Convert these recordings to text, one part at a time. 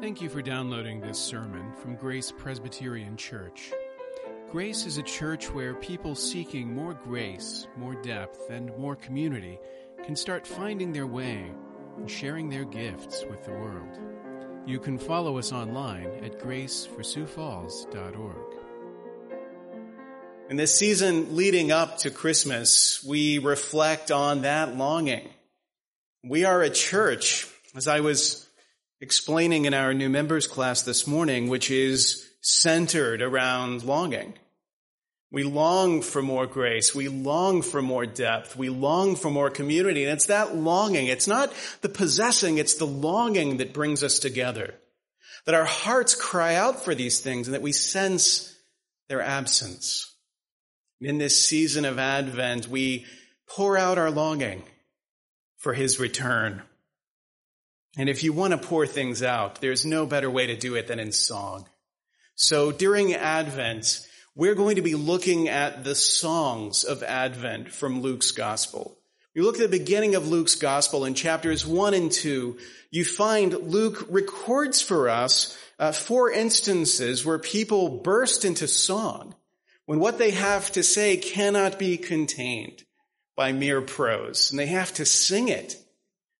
Thank you for downloading this sermon from Grace Presbyterian Church. Grace is a church where people seeking more grace, more depth, and more community can start finding their way and sharing their gifts with the world. You can follow us online at graceforsiouxfalls.org. In this season leading up to Christmas, we reflect on that longing. We are a church, as I was explaining in our new members class this morning, which is centered around longing. We long for more grace. We long for more depth. We long for more community. And it's that longing. It's not the possessing. It's the longing that brings us together. That our hearts cry out for these things and that we sense their absence. In this season of Advent, we pour out our longing for his return. And if you want to pour things out, there's no better way to do it than in song. So during Advent, we're going to be looking at the songs of Advent from Luke's Gospel. You look at the beginning of Luke's Gospel in chapters 1 and 2, you find Luke records for us uh, four instances where people burst into song when what they have to say cannot be contained by mere prose. And they have to sing it.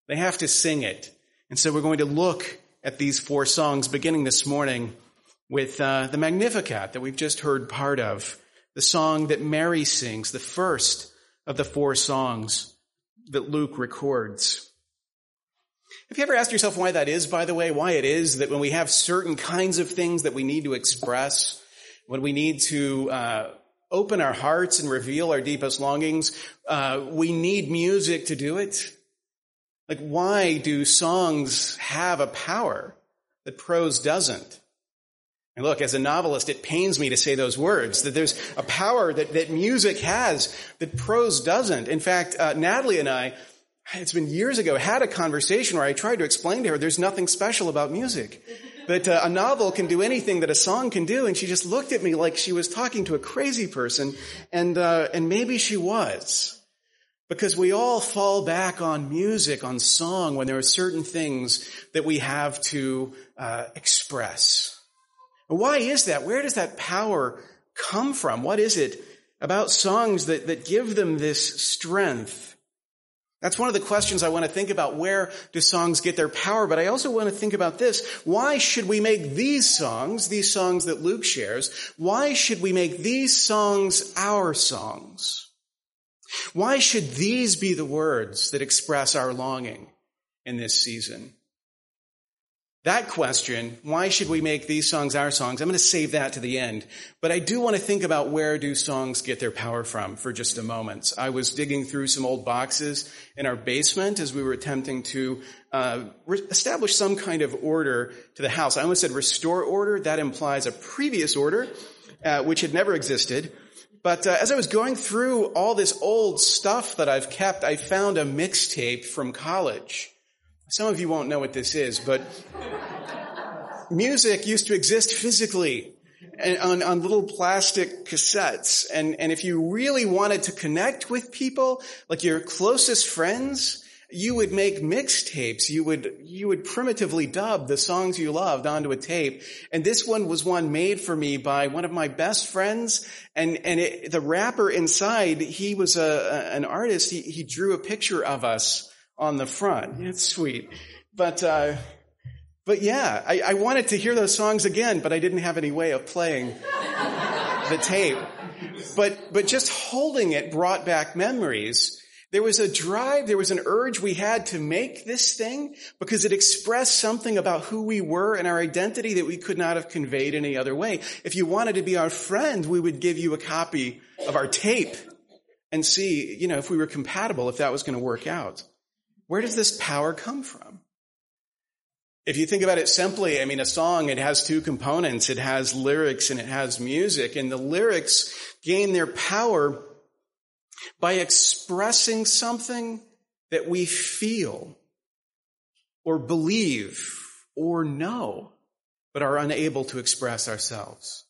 They have to sing it. And so we're going to look at these four songs beginning this morning with uh, the Magnificat that we've just heard part of, the song that Mary sings, the first of the four songs that Luke records. Have you ever asked yourself why that is, by the way? Why it is that when we have certain kinds of things that we need to express, when we need to uh, open our hearts and reveal our deepest longings, uh, we need music to do it? Like, why do songs have a power that prose doesn't? And look, as a novelist, it pains me to say those words, that there's a power that, that music has that prose doesn't. In fact, uh, Natalie and I, it's been years ago, had a conversation where I tried to explain to her there's nothing special about music. That uh, a novel can do anything that a song can do, and she just looked at me like she was talking to a crazy person, and uh, and maybe she was. Because we all fall back on music, on song, when there are certain things that we have to uh, express. Why is that? Where does that power come from? What is it about songs that, that give them this strength? That's one of the questions I want to think about. Where do songs get their power? But I also want to think about this. Why should we make these songs, these songs that Luke shares, why should we make these songs our songs? Why should these be the words that express our longing in this season? That question, why should we make these songs our songs? I'm going to save that to the end. But I do want to think about where do songs get their power from for just a moment. I was digging through some old boxes in our basement as we were attempting to uh, re- establish some kind of order to the house. I almost said restore order. That implies a previous order, uh, which had never existed. But uh, as I was going through all this old stuff that I've kept, I found a mixtape from college. Some of you won't know what this is, but music used to exist physically on, on little plastic cassettes. And, and if you really wanted to connect with people, like your closest friends, you would make mixtapes. You would, you would primitively dub the songs you loved onto a tape. And this one was one made for me by one of my best friends. And, and it, the wrapper inside, he was a, a, an artist. He, he drew a picture of us on the front. It's sweet. But, uh, but yeah, I, I wanted to hear those songs again, but I didn't have any way of playing the tape. But, but just holding it brought back memories there was a drive, there was an urge we had to make this thing because it expressed something about who we were and our identity that we could not have conveyed any other way. If you wanted to be our friend, we would give you a copy of our tape and see, you know, if we were compatible, if that was going to work out. Where does this power come from? If you think about it simply, I mean, a song, it has two components. It has lyrics and it has music. And the lyrics gain their power by expressing something that we feel or believe or know, but are unable to express ourselves.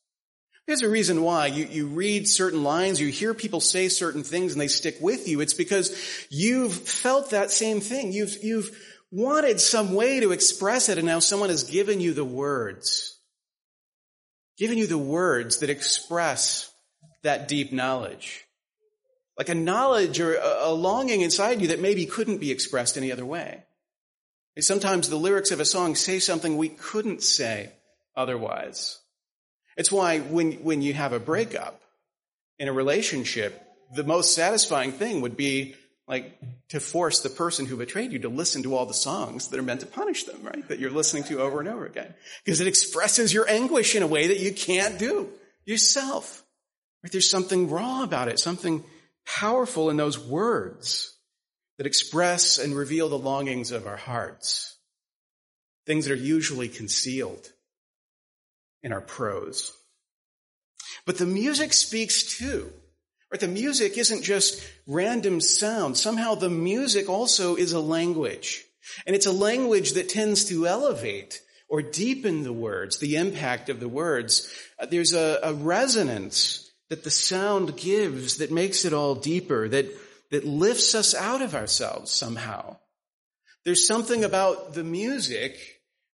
There's a reason why you, you read certain lines, you hear people say certain things and they stick with you. It's because you've felt that same thing. You've, you've wanted some way to express it and now someone has given you the words. Given you the words that express that deep knowledge. Like a knowledge or a longing inside you that maybe couldn't be expressed any other way. Sometimes the lyrics of a song say something we couldn't say otherwise. It's why when, when you have a breakup in a relationship, the most satisfying thing would be like to force the person who betrayed you to listen to all the songs that are meant to punish them, right? That you're listening to over and over again. Because it expresses your anguish in a way that you can't do yourself. Right? There's something raw about it, something powerful in those words that express and reveal the longings of our hearts. Things that are usually concealed in our prose. But the music speaks too. Right? The music isn't just random sound. Somehow the music also is a language. And it's a language that tends to elevate or deepen the words, the impact of the words. Uh, there's a, a resonance that the sound gives that makes it all deeper, that, that lifts us out of ourselves somehow. There's something about the music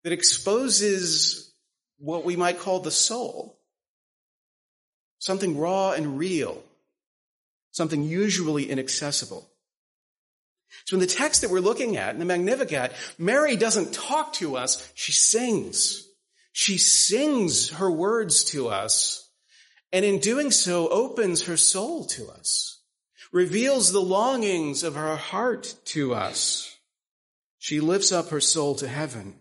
that exposes what we might call the soul. Something raw and real something usually inaccessible. So in the text that we're looking at, in the Magnificat, Mary doesn't talk to us, she sings. She sings her words to us, and in doing so opens her soul to us, reveals the longings of her heart to us. She lifts up her soul to heaven.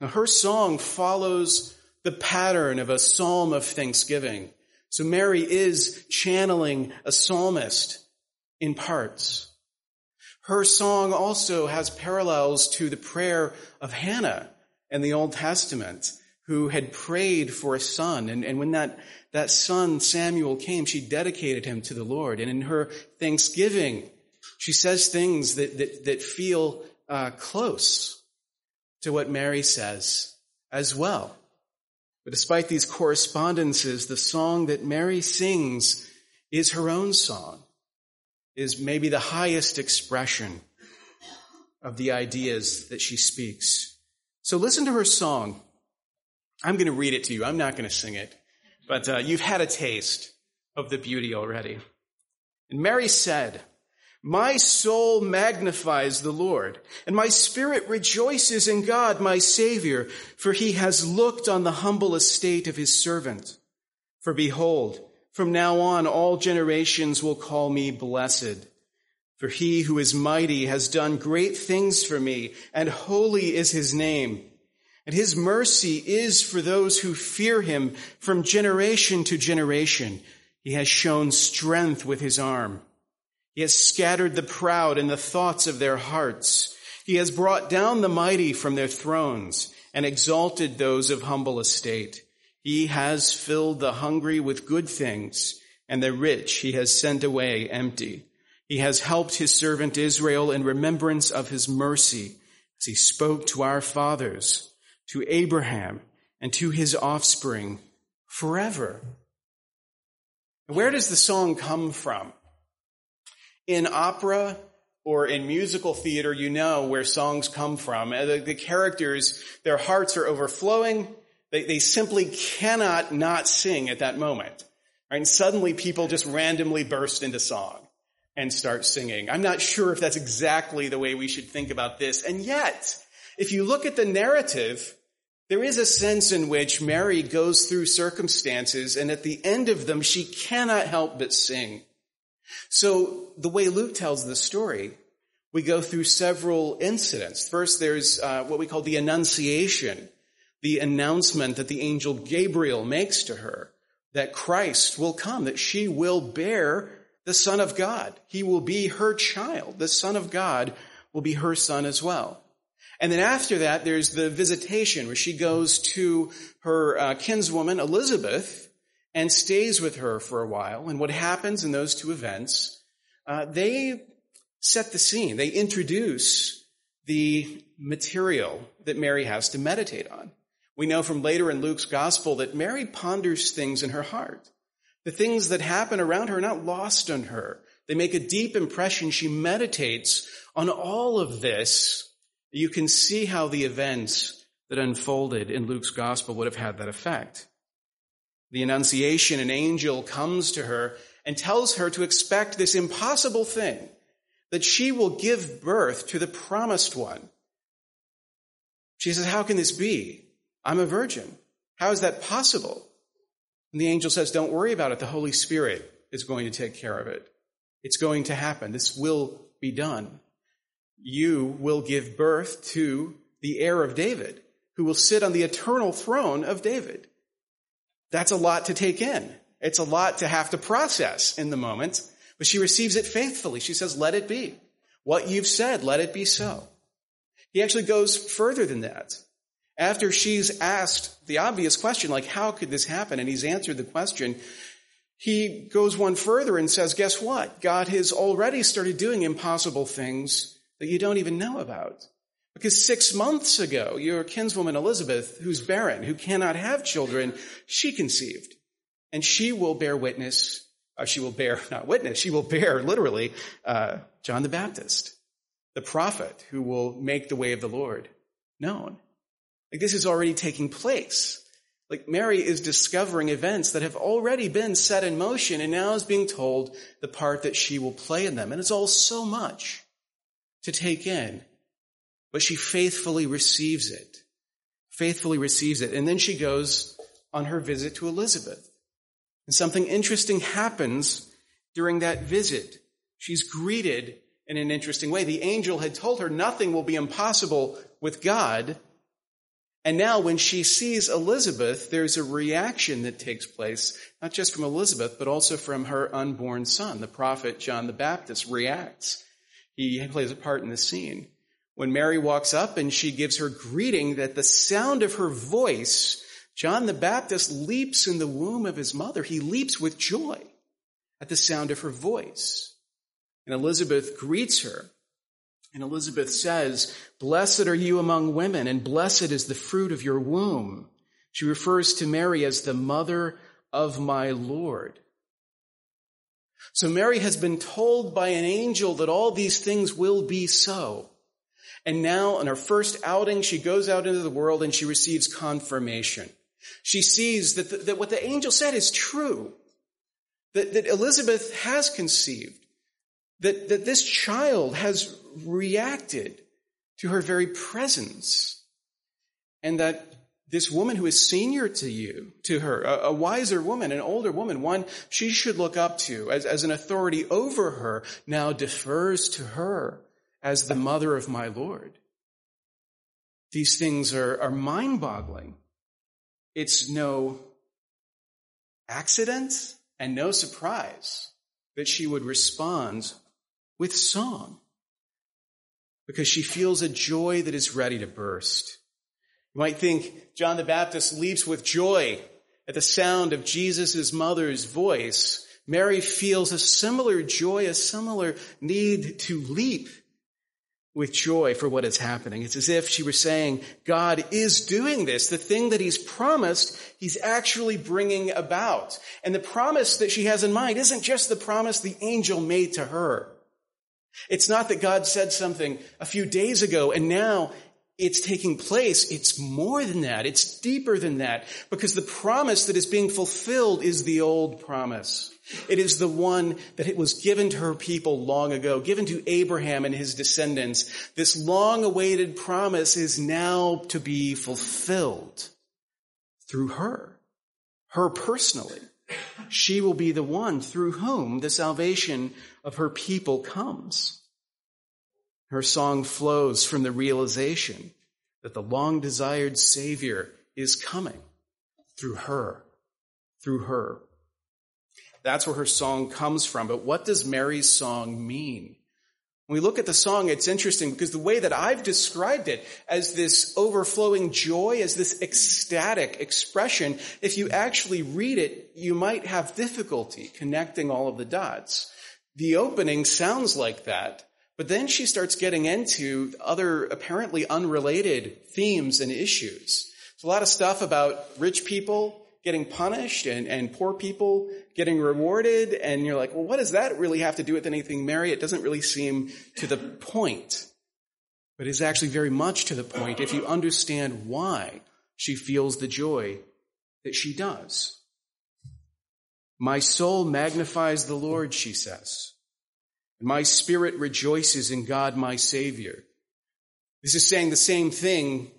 Now her song follows the pattern of a psalm of thanksgiving. So Mary is channeling a psalmist in parts. Her song also has parallels to the prayer of Hannah in the Old Testament, who had prayed for a son. And, and when that, that son, Samuel, came, she dedicated him to the Lord. And in her thanksgiving, she says things that, that, that feel uh, close to what Mary says as well. But despite these correspondences, the song that Mary sings is her own song, is maybe the highest expression of the ideas that she speaks. So listen to her song. I'm going to read it to you. I'm not going to sing it, but uh, you've had a taste of the beauty already. And Mary said, my soul magnifies the Lord, and my spirit rejoices in God, my Savior, for he has looked on the humble estate of his servant. For behold, from now on all generations will call me blessed. For he who is mighty has done great things for me, and holy is his name. And his mercy is for those who fear him from generation to generation. He has shown strength with his arm. He has scattered the proud in the thoughts of their hearts. He has brought down the mighty from their thrones and exalted those of humble estate. He has filled the hungry with good things and the rich he has sent away empty. He has helped his servant Israel in remembrance of his mercy as he spoke to our fathers, to Abraham and to his offspring forever. Where does the song come from? In opera or in musical theater, you know where songs come from. Uh, the, the characters, their hearts are overflowing. They, they simply cannot not sing at that moment. Right? And suddenly people just randomly burst into song and start singing. I'm not sure if that's exactly the way we should think about this. And yet, if you look at the narrative, there is a sense in which Mary goes through circumstances and at the end of them, she cannot help but sing. So the way Luke tells the story, we go through several incidents. First, there's uh, what we call the Annunciation, the announcement that the angel Gabriel makes to her that Christ will come, that she will bear the Son of God. He will be her child. The Son of God will be her son as well. And then after that, there's the visitation where she goes to her uh, kinswoman Elizabeth and stays with her for a while. And what happens in those two events, uh, they set the scene. They introduce the material that Mary has to meditate on. We know from later in Luke's gospel that Mary ponders things in her heart. The things that happen around her are not lost on her. They make a deep impression. She meditates on all of this You can see how the events that unfolded in Luke's gospel would have had that effect. The Annunciation, an angel comes to her and tells her to expect this impossible thing that she will give birth to the promised one. She says, How can this be? I'm a virgin. How is that possible? And the angel says, Don't worry about it. The Holy Spirit is going to take care of it. It's going to happen. This will be done. You will give birth to the heir of David, who will sit on the eternal throne of David. That's a lot to take in. It's a lot to have to process in the moment, but she receives it faithfully. She says, let it be. What you've said, let it be so. He actually goes further than that. After she's asked the obvious question, like, how could this happen? And he's answered the question, he goes one further and says, guess what? God has already started doing impossible things that you don't even know about. Because six months ago, your kinswoman Elizabeth, who's barren, who cannot have children, she conceived. And she will bear witness, uh, she will bear, not witness, she will bear literally uh, John the Baptist, the prophet who will make the way of the Lord known. Like this is already taking place. Like Mary is discovering events that have already been set in motion and now is being told the part that she will play in them. And it's all so much to take in but she faithfully receives it. Faithfully receives it. And then she goes on her visit to Elizabeth. And something interesting happens during that visit. She's greeted in an interesting way. The angel had told her nothing will be impossible with God. And now when she sees Elizabeth, there's a reaction that takes place, not just from Elizabeth, but also from her unborn son. The prophet John the Baptist reacts. He plays a part in the scene. When Mary walks up and she gives her greeting, that the sound of her voice, John the Baptist leaps in the womb of his mother. He leaps with joy at the sound of her voice. And Elizabeth greets her. And Elizabeth says, Blessed are you among women, and blessed is the fruit of your womb. She refers to Mary as the mother of my Lord. So Mary has been told by an angel that all these things will be so. And now, in her first outing, she goes out into the world and she receives confirmation. She sees that, the, that what the angel said is true. That, that Elizabeth has conceived. That, that this child has reacted to her very presence. And that this woman who is senior to you, to her, a, a, wiser woman, an older woman, one she should look up to as, as an authority over her, now defers to her as the mother of my Lord. These things are, are mind boggling. It's no accident and no surprise that she would respond with song because she feels a joy that is ready to burst. You might think John the Baptist leaps with joy at the sound of Jesus' mother's voice. Mary feels a similar joy, a similar need to leap with joy for what is happening. It's as if she were saying, God is doing this. The thing that he's promised, he's actually bringing about. And the promise that she has in mind isn't just the promise the angel made to her. It's not that God said something a few days ago and now it's taking place. It's more than that. It's deeper than that because the promise that is being fulfilled is the old promise. It is the one that it was given to her people long ago, given to Abraham and his descendants. This long awaited promise is now to be fulfilled through her, her personally. She will be the one through whom the salvation of her people comes. Her song flows from the realization that the long desired Savior is coming through her, through her. That's where her song comes from. But what does Mary's song mean? When we look at the song, it's interesting because the way that I've described it as this overflowing joy, as this ecstatic expression, if you actually read it, you might have difficulty connecting all of the dots. The opening sounds like that, but then she starts getting into other apparently unrelated themes and issues. There's a lot of stuff about rich people getting punished and, and poor people getting rewarded. And you're like, well, what does that really have to do with anything, Mary? It doesn't really seem to the point. but is actually very much to the point if you understand why she feels the joy that she does. My soul magnifies the Lord, she says. My spirit rejoices in God, my Savior. This is saying the same thing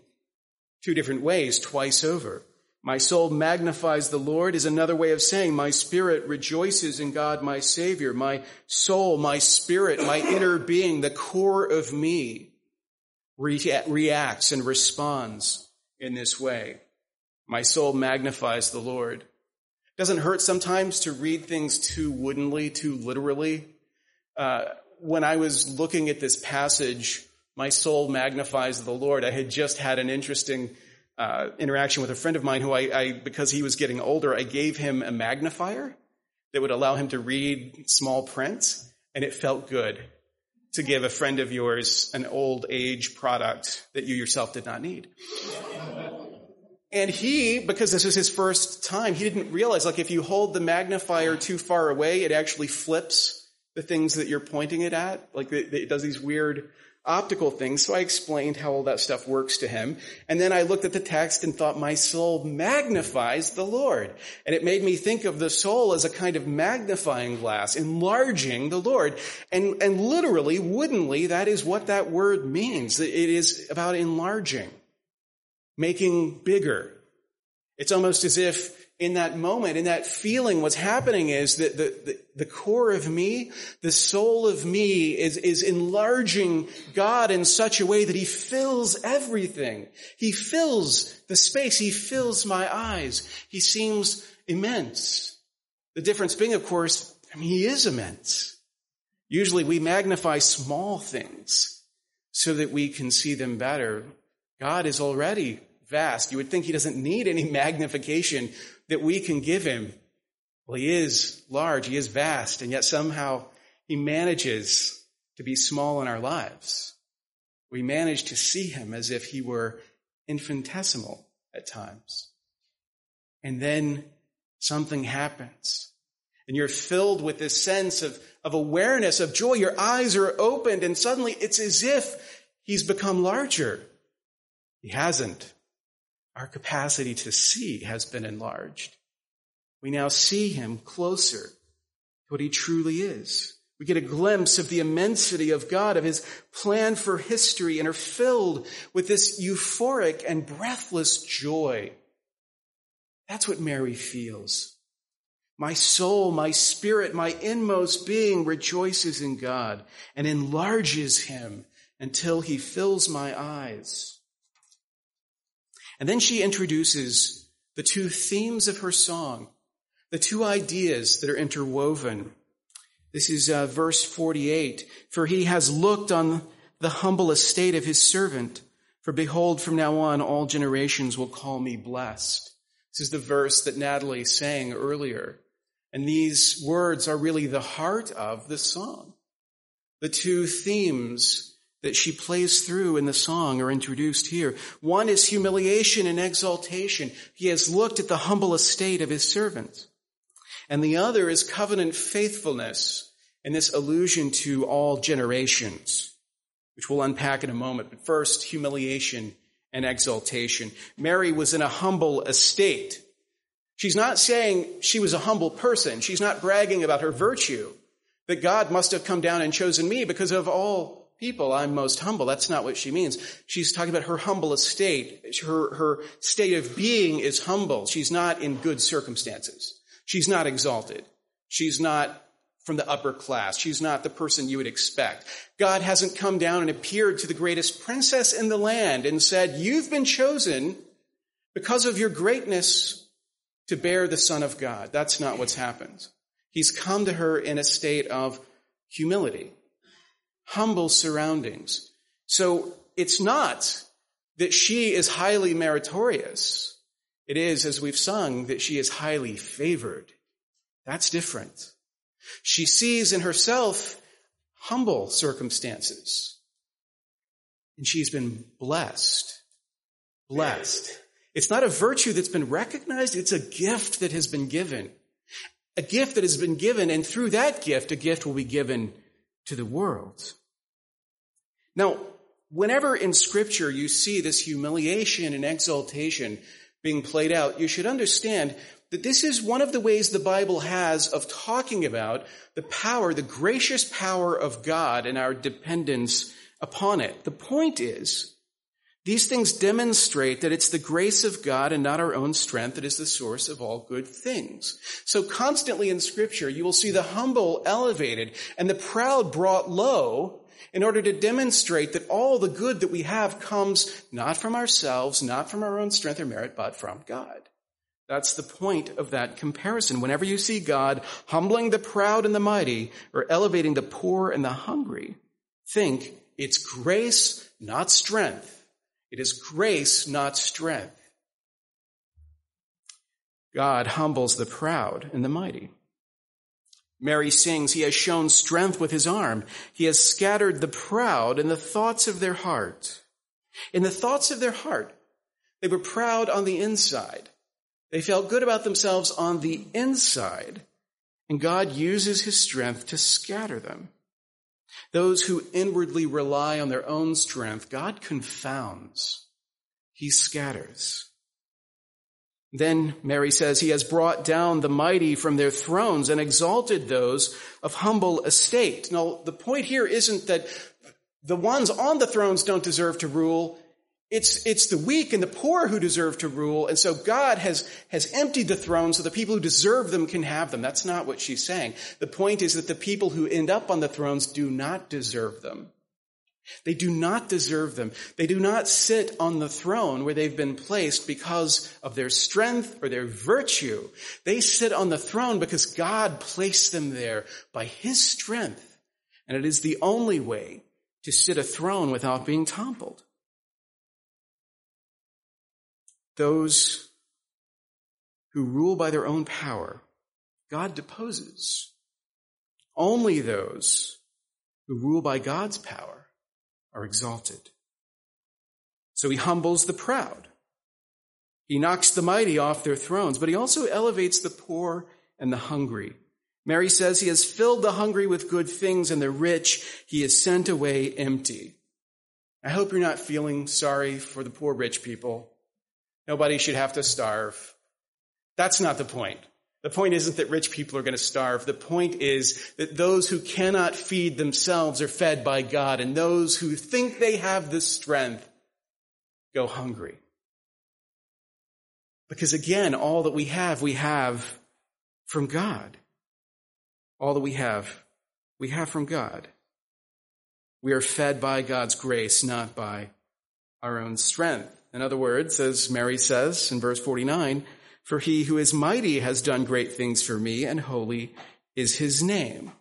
two different ways, twice over. My soul magnifies the Lord is another way of saying my spirit rejoices in God, my Savior. My soul, my spirit, my inner being, the core of me reacts and responds in this way. My soul magnifies the Lord. Doesn't hurt sometimes to read things too woodenly, too literally. Uh, when I was looking at this passage, my soul magnifies the Lord. I had just had an interesting uh, interaction with a friend of mine who I, I, because he was getting older, I gave him a magnifier that would allow him to read small print, and it felt good to give a friend of yours an old age product that you yourself did not need. And he, because this was his first time, he didn't realize, like, if you hold the magnifier too far away, it actually flips the things that you're pointing it at. Like, it does these weird optical things. So I explained how all that stuff works to him. And then I looked at the text and thought, my soul magnifies the Lord. And it made me think of the soul as a kind of magnifying glass, enlarging the Lord. And, and literally, woodenly, that is what that word means. It is about enlarging, making bigger. It's almost as if in that moment, in that feeling, what's happening is that the, the, the, core of me, the soul of me is, is enlarging God in such a way that He fills everything. He fills the space. He fills my eyes. He seems immense. The difference being, of course, I mean, He is immense. Usually we magnify small things so that we can see them better. God is already vast. You would think He doesn't need any magnification that we can give him. Well, he is large, he is vast, and yet somehow he manages to be small in our lives. We manage to see him as if he were infinitesimal at times. And then something happens. And you're filled with this sense of, of awareness, of joy. Your eyes are opened, and suddenly it's as if he's become larger. He hasn't. Our capacity to see has been enlarged. We now see him closer to what he truly is. We get a glimpse of the immensity of God, of his plan for history, and are filled with this euphoric and breathless joy. That's what Mary feels. My soul, my spirit, my inmost being rejoices in God and enlarges him until he fills my eyes. And then she introduces the two themes of her song, the two ideas that are interwoven. This is uh, verse 48. For he has looked on the humble estate of his servant. For behold, from now on, all generations will call me blessed. This is the verse that Natalie sang earlier. And these words are really the heart of the song. The two themes that she plays through in the song are introduced here. One is humiliation and exaltation. He has looked at the humble estate of his servant. And the other is covenant faithfulness and this allusion to all generations, which we'll unpack in a moment. But first, humiliation and exaltation. Mary was in a humble estate. She's not saying she was a humble person. She's not bragging about her virtue, that God must have come down and chosen me because of all people, I'm most humble. That's not what she means. She's talking about her humble estate. Her, her state of being is humble. She's not in good circumstances. She's not exalted. She's not from the upper class. She's not the person you would expect. God hasn't come down and appeared to the greatest princess in the land and said, you've been chosen because of your greatness to bear the son of God. That's not what's happened. He's come to her in a state of humility humble surroundings. So it's not that she is highly meritorious. It is, as we've sung, that she is highly favored. That's different. She sees in herself humble circumstances. And she's been blessed. Blessed. It's not a virtue that's been recognized, it's a gift that has been given. A gift that has been given, and through that gift, a gift will be given to the world. Now, whenever in scripture you see this humiliation and exaltation being played out, you should understand that this is one of the ways the Bible has of talking about the power, the gracious power of God and our dependence upon it. The point is, these things demonstrate that it's the grace of God and not our own strength that is the source of all good things. So constantly in scripture, you will see the humble elevated and the proud brought low in order to demonstrate that all the good that we have comes not from ourselves, not from our own strength or merit, but from God. That's the point of that comparison. Whenever you see God humbling the proud and the mighty or elevating the poor and the hungry, think it's grace, not strength it is grace, not strength. God humbles the proud and the mighty. Mary sings, He has shown strength with His arm. He has scattered the proud in the thoughts of their heart. In the thoughts of their heart, they were proud on the inside. They felt good about themselves on the inside. And God uses His strength to scatter them. Those who inwardly rely on their own strength, God confounds. He scatters. Then Mary says, He has brought down the mighty from their thrones and exalted those of humble estate. Now, the point here isn't that the ones on the thrones don't deserve to rule. It's, it's the weak and the poor who deserve to rule. And so God has, has emptied the throne so the people who deserve them can have them. That's not what she's saying. The point is that the people who end up on the thrones do not deserve them. They do not deserve them. They do not sit on the throne where they've been placed because of their strength or their virtue. They sit on the throne because God placed them there by His strength. And it is the only way to sit a throne without being toppled. Those who rule by their own power, God deposes. Only those who rule by God's power are exalted. So he humbles the proud. He knocks the mighty off their thrones, but he also elevates the poor and the hungry. Mary says he has filled the hungry with good things and the rich he has sent away empty. I hope you're not feeling sorry for the poor rich people. Nobody should have to starve. That's not the point. The point isn't that rich people are going to starve. The point is that those who cannot feed themselves are fed by God, and those who think they have the strength go hungry. Because again, all that we have, we have from God. All that we have, we have from God. We are fed by God's grace, not by our own strength. In other words, as Mary says in verse 49, for he who is mighty has done great things for me, and holy is his name.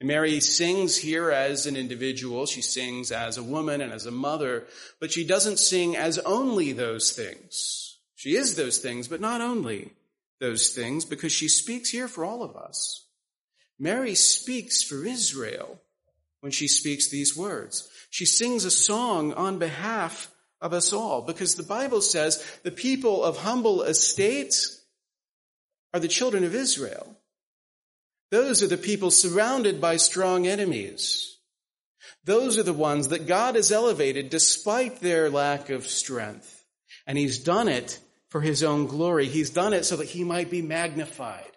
Mary sings here as an individual. She sings as a woman and as a mother, but she doesn't sing as only those things. She is those things, but not only those things, because she speaks here for all of us. Mary speaks for Israel when she speaks these words. She sings a song on behalf of us all because the Bible says the people of humble estates are the children of Israel. Those are the people surrounded by strong enemies. Those are the ones that God has elevated despite their lack of strength. And He's done it for His own glory. He's done it so that He might be magnified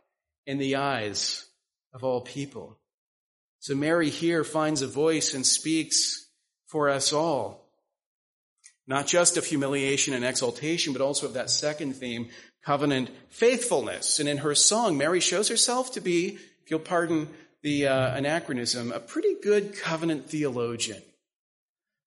in the eyes of all people. So Mary here finds a voice and speaks for us all. Not just of humiliation and exaltation, but also of that second theme, covenant faithfulness. And in her song, Mary shows herself to be, if you'll pardon the uh, anachronism, a pretty good covenant theologian.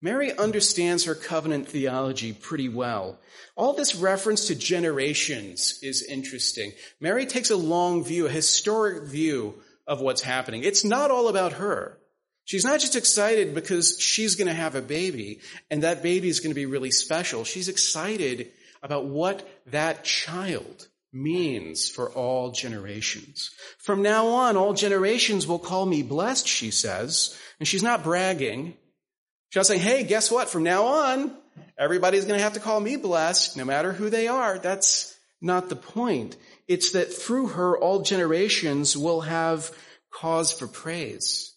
Mary understands her covenant theology pretty well. All this reference to generations is interesting. Mary takes a long view, a historic view of what's happening. It's not all about her. She's not just excited because she's going to have a baby and that baby is going to be really special. She's excited about what that child means for all generations. From now on, all generations will call me blessed, she says. And she's not bragging. She's not saying, hey, guess what? From now on, everybody's going to have to call me blessed, no matter who they are. That's not the point. It's that through her, all generations will have cause for praise.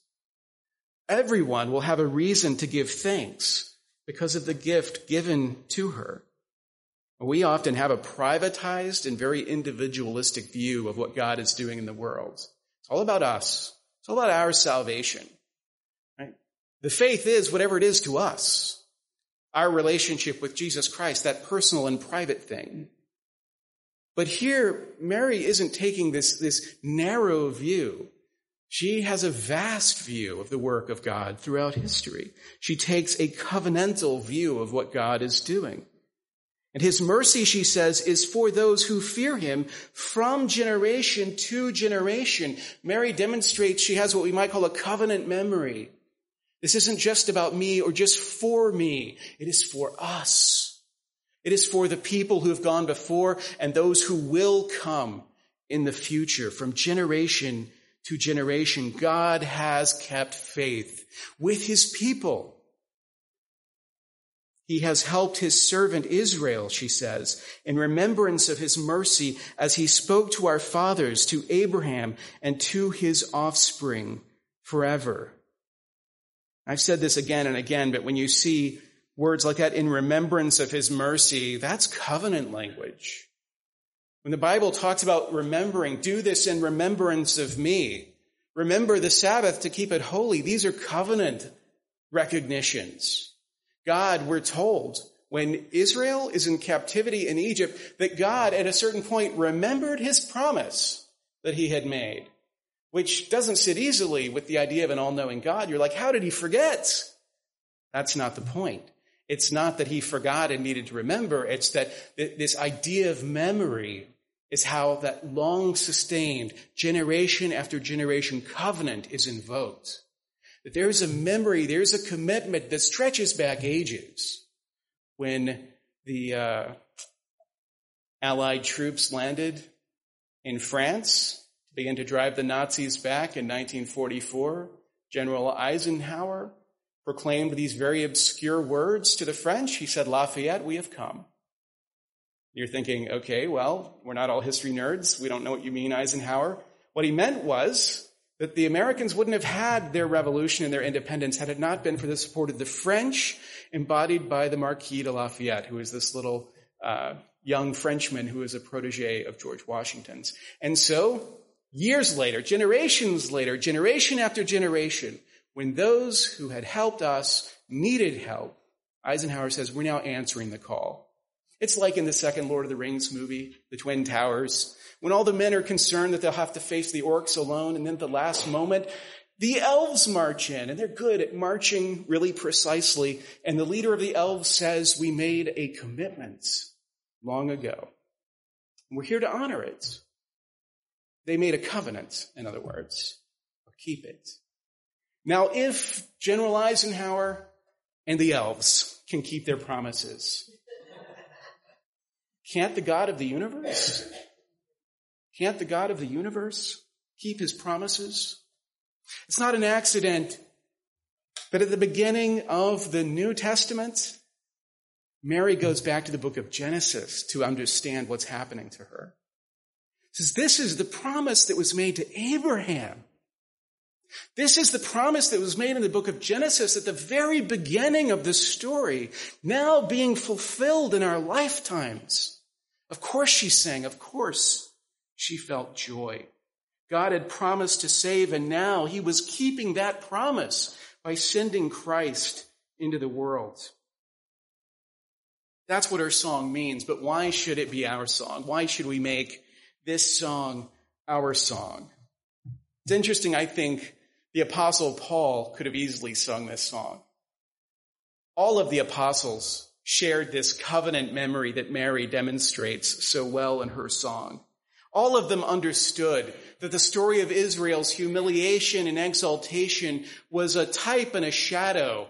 Everyone will have a reason to give thanks because of the gift given to her. We often have a privatized and very individualistic view of what God is doing in the world. It's all about us. It's all about our salvation. Right? The faith is whatever it is to us. Our relationship with Jesus Christ, that personal and private thing. But here, Mary isn't taking this, this narrow view. She has a vast view of the work of God throughout history. She takes a covenantal view of what God is doing. And his mercy, she says, is for those who fear him from generation to generation. Mary demonstrates she has what we might call a covenant memory. This isn't just about me or just for me. It is for us. It is for the people who have gone before and those who will come in the future from generation to generation. God has kept faith with his people. He has helped his servant Israel, she says, in remembrance of his mercy as he spoke to our fathers, to Abraham, and to his offspring forever. I've said this again and again, but when you see words like that in remembrance of his mercy, that's covenant language. When the Bible talks about remembering, do this in remembrance of me. Remember the Sabbath to keep it holy. These are covenant recognitions. God, we're told, when Israel is in captivity in Egypt, that God at a certain point remembered his promise that he had made, which doesn't sit easily with the idea of an all-knowing God. You're like, how did he forget? That's not the point. It's not that he forgot and needed to remember. It's that this idea of memory is how that long sustained generation after generation covenant is invoked. That there's a memory, there's a commitment that stretches back ages. When the uh, Allied troops landed in France, began to drive the Nazis back in 1944, General Eisenhower proclaimed these very obscure words to the French. He said, Lafayette, we have come. You're thinking, okay, well, we're not all history nerds. We don't know what you mean, Eisenhower. What he meant was, that the Americans wouldn't have had their revolution and their independence had it not been for the support of the French, embodied by the Marquis de Lafayette, who is this little uh, young Frenchman who is a protege of George Washington's. And so, years later, generations later, generation after generation, when those who had helped us needed help, Eisenhower says, we're now answering the call. It's like in the second Lord of the Rings movie, The Twin Towers. When all the men are concerned that they'll have to face the orcs alone, and then at the last moment, the elves march in, and they're good at marching really precisely. And the leader of the elves says, we made a commitment long ago. We're here to honor it. They made a covenant, in other words. Keep it. Now, if General Eisenhower and the elves can keep their promises, can't the God of the universe? Can't the God of the universe keep his promises? It's not an accident that at the beginning of the New Testament, Mary goes back to the book of Genesis to understand what's happening to her. says, this is the promise that was made to Abraham. This is the promise that was made in the book of Genesis at the very beginning of the story, now being fulfilled in our lifetimes. Of course she sang. of course she felt joy. God had promised to save, and now he was keeping that promise by sending Christ into the world. That's what our song means, but why should it be our song? Why should we make this song our song? It's interesting, I think the apostle Paul could have easily sung this song. All of the apostles shared this covenant memory that Mary demonstrates so well in her song. All of them understood that the story of Israel's humiliation and exaltation was a type and a shadow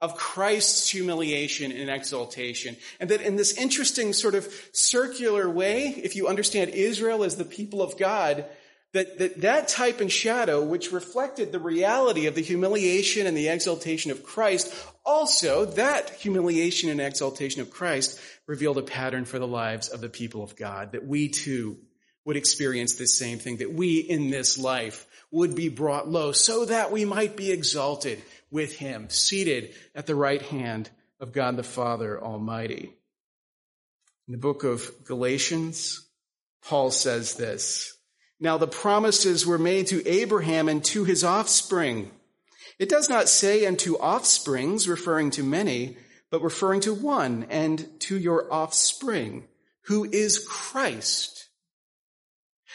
of Christ's humiliation and exaltation. And that in this interesting sort of circular way, if you understand Israel as the people of God, that, that that type and shadow, which reflected the reality of the humiliation and the exaltation of Christ, also that humiliation and exaltation of Christ revealed a pattern for the lives of the people of God, that we too would experience this same thing, that we in this life would be brought low so that we might be exalted with him, seated at the right hand of God the Father Almighty. In the book of Galatians, Paul says this. Now the promises were made to Abraham and to his offspring. It does not say unto offsprings, referring to many, but referring to one and to your offspring, who is Christ.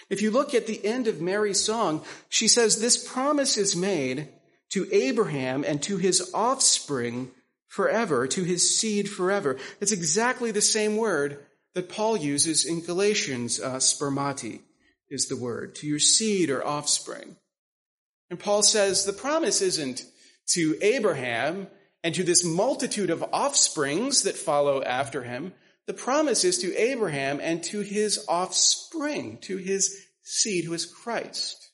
If you look at the end of Mary's song, she says, this promise is made to Abraham and to his offspring forever, to his seed forever. It's exactly the same word that Paul uses in Galatians, uh, spermati is the word, to your seed or offspring. And Paul says the promise isn't to Abraham and to this multitude of offsprings that follow after him. The promise is to Abraham and to his offspring, to his seed who is Christ.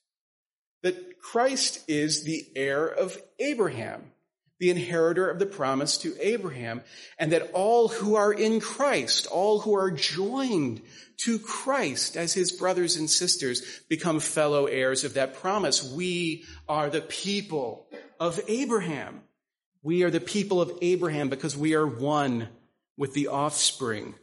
That Christ is the heir of Abraham, the inheritor of the promise to Abraham, and that all who are in Christ, all who are joined to Christ as his brothers and sisters, become fellow heirs of that promise. We are the people of Abraham. We are the people of Abraham because we are one with the offspring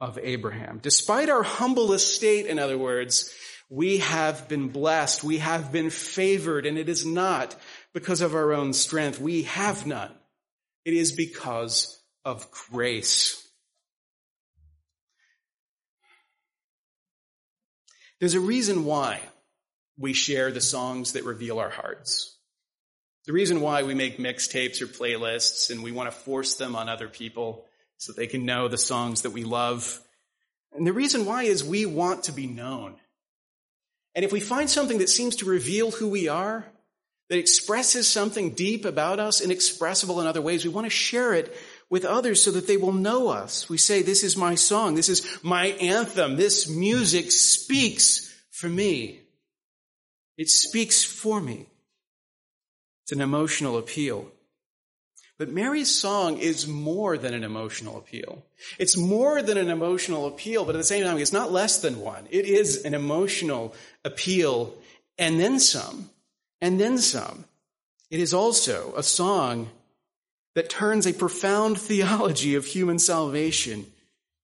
of Abraham. Despite our humble estate, in other words, we have been blessed. We have been favored, and it is not because of our own strength. We have none. It is because of grace. There's a reason why we share the songs that reveal our hearts. The reason why we make mixtapes or playlists and we want to force them on other people so they can know the songs that we love. And the reason why is we want to be known. And if we find something that seems to reveal who we are, that expresses something deep about us, inexpressible in other ways, we want to share it with others so that they will know us. We say, this is my song. This is my anthem. This music speaks for me. It speaks for me. It's an emotional appeal. But Mary's song is more than an emotional appeal. It's more than an emotional appeal, but at the same time, it's not less than one. It is an emotional appeal and then some, and then some. It is also a song that turns a profound theology of human salvation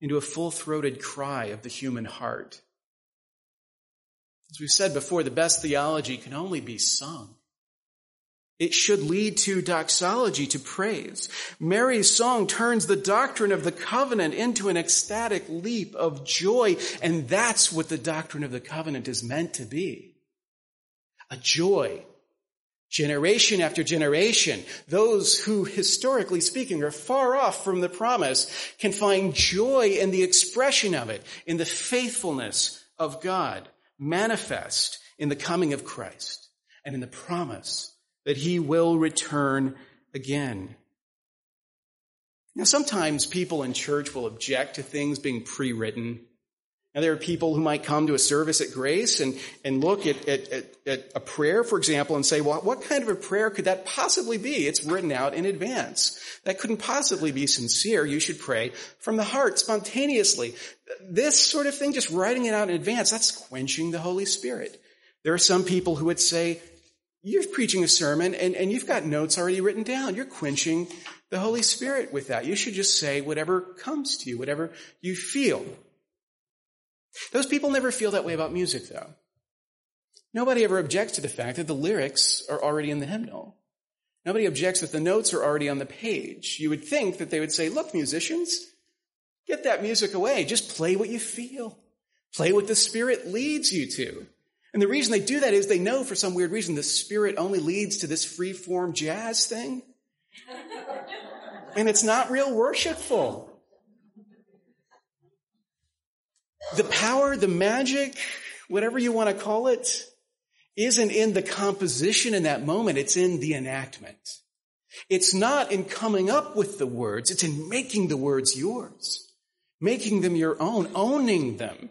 into a full throated cry of the human heart. As we've said before, the best theology can only be sung. It should lead to doxology, to praise. Mary's song turns the doctrine of the covenant into an ecstatic leap of joy, and that's what the doctrine of the covenant is meant to be. A joy. Generation after generation, those who, historically speaking, are far off from the promise can find joy in the expression of it, in the faithfulness of God, manifest in the coming of Christ and in the promise that he will return again. Now, sometimes people in church will object to things being pre-written. Now, there are people who might come to a service at Grace and, and look at, at, at a prayer, for example, and say, well, what kind of a prayer could that possibly be? It's written out in advance. That couldn't possibly be sincere. You should pray from the heart, spontaneously. This sort of thing, just writing it out in advance, that's quenching the Holy Spirit. There are some people who would say, you're preaching a sermon and, and you've got notes already written down. You're quenching the Holy Spirit with that. You should just say whatever comes to you, whatever you feel. Those people never feel that way about music, though. Nobody ever objects to the fact that the lyrics are already in the hymnal. Nobody objects that the notes are already on the page. You would think that they would say, look, musicians, get that music away. Just play what you feel. Play what the Spirit leads you to. And the reason they do that is they know for some weird reason the spirit only leads to this free form jazz thing. and it's not real worshipful. The power, the magic, whatever you want to call it, isn't in the composition in that moment. It's in the enactment. It's not in coming up with the words. It's in making the words yours, making them your own, owning them.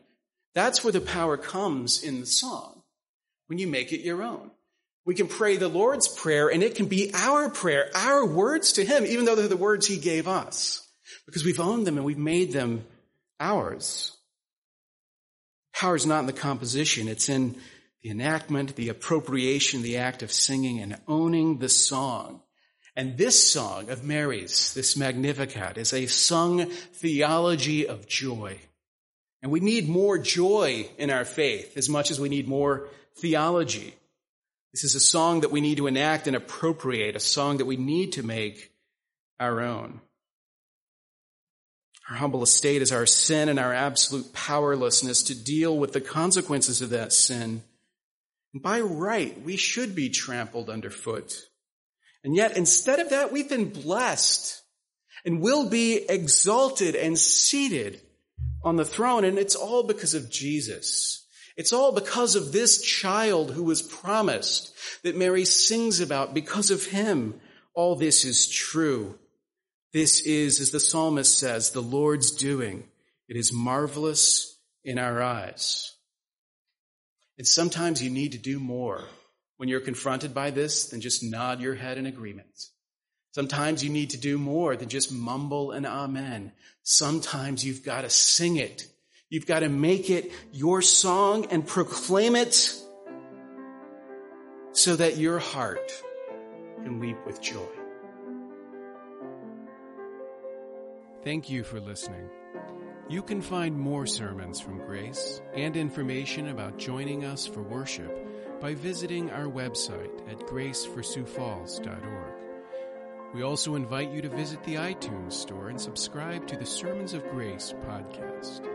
That's where the power comes in the song when you make it your own. We can pray the Lord's Prayer and it can be our prayer, our words to Him, even though they're the words He gave us, because we've owned them and we've made them ours. Power is not in the composition, it's in the enactment, the appropriation, the act of singing and owning the song. And this song of Mary's, this Magnificat, is a sung theology of joy. And we need more joy in our faith as much as we need more theology. This is a song that we need to enact and appropriate, a song that we need to make our own. Our humble estate is our sin and our absolute powerlessness to deal with the consequences of that sin. By right, we should be trampled underfoot. And yet, instead of that, we've been blessed and will be exalted and seated on the throne. And it's all because of Jesus. It's all because of this child who was promised that Mary sings about. Because of him, all this is true. This is, as the psalmist says, the Lord's doing. It is marvelous in our eyes. And sometimes you need to do more when you're confronted by this than just nod your head in agreement. Sometimes you need to do more than just mumble an amen. Sometimes you've got to sing it. You've got to make it your song and proclaim it so that your heart can leap with joy. Thank you for listening. You can find more sermons from Grace and information about joining us for worship by visiting our website at graceforsiouxfalls.org. We also invite you to visit the iTunes store and subscribe to the Sermons of Grace podcast.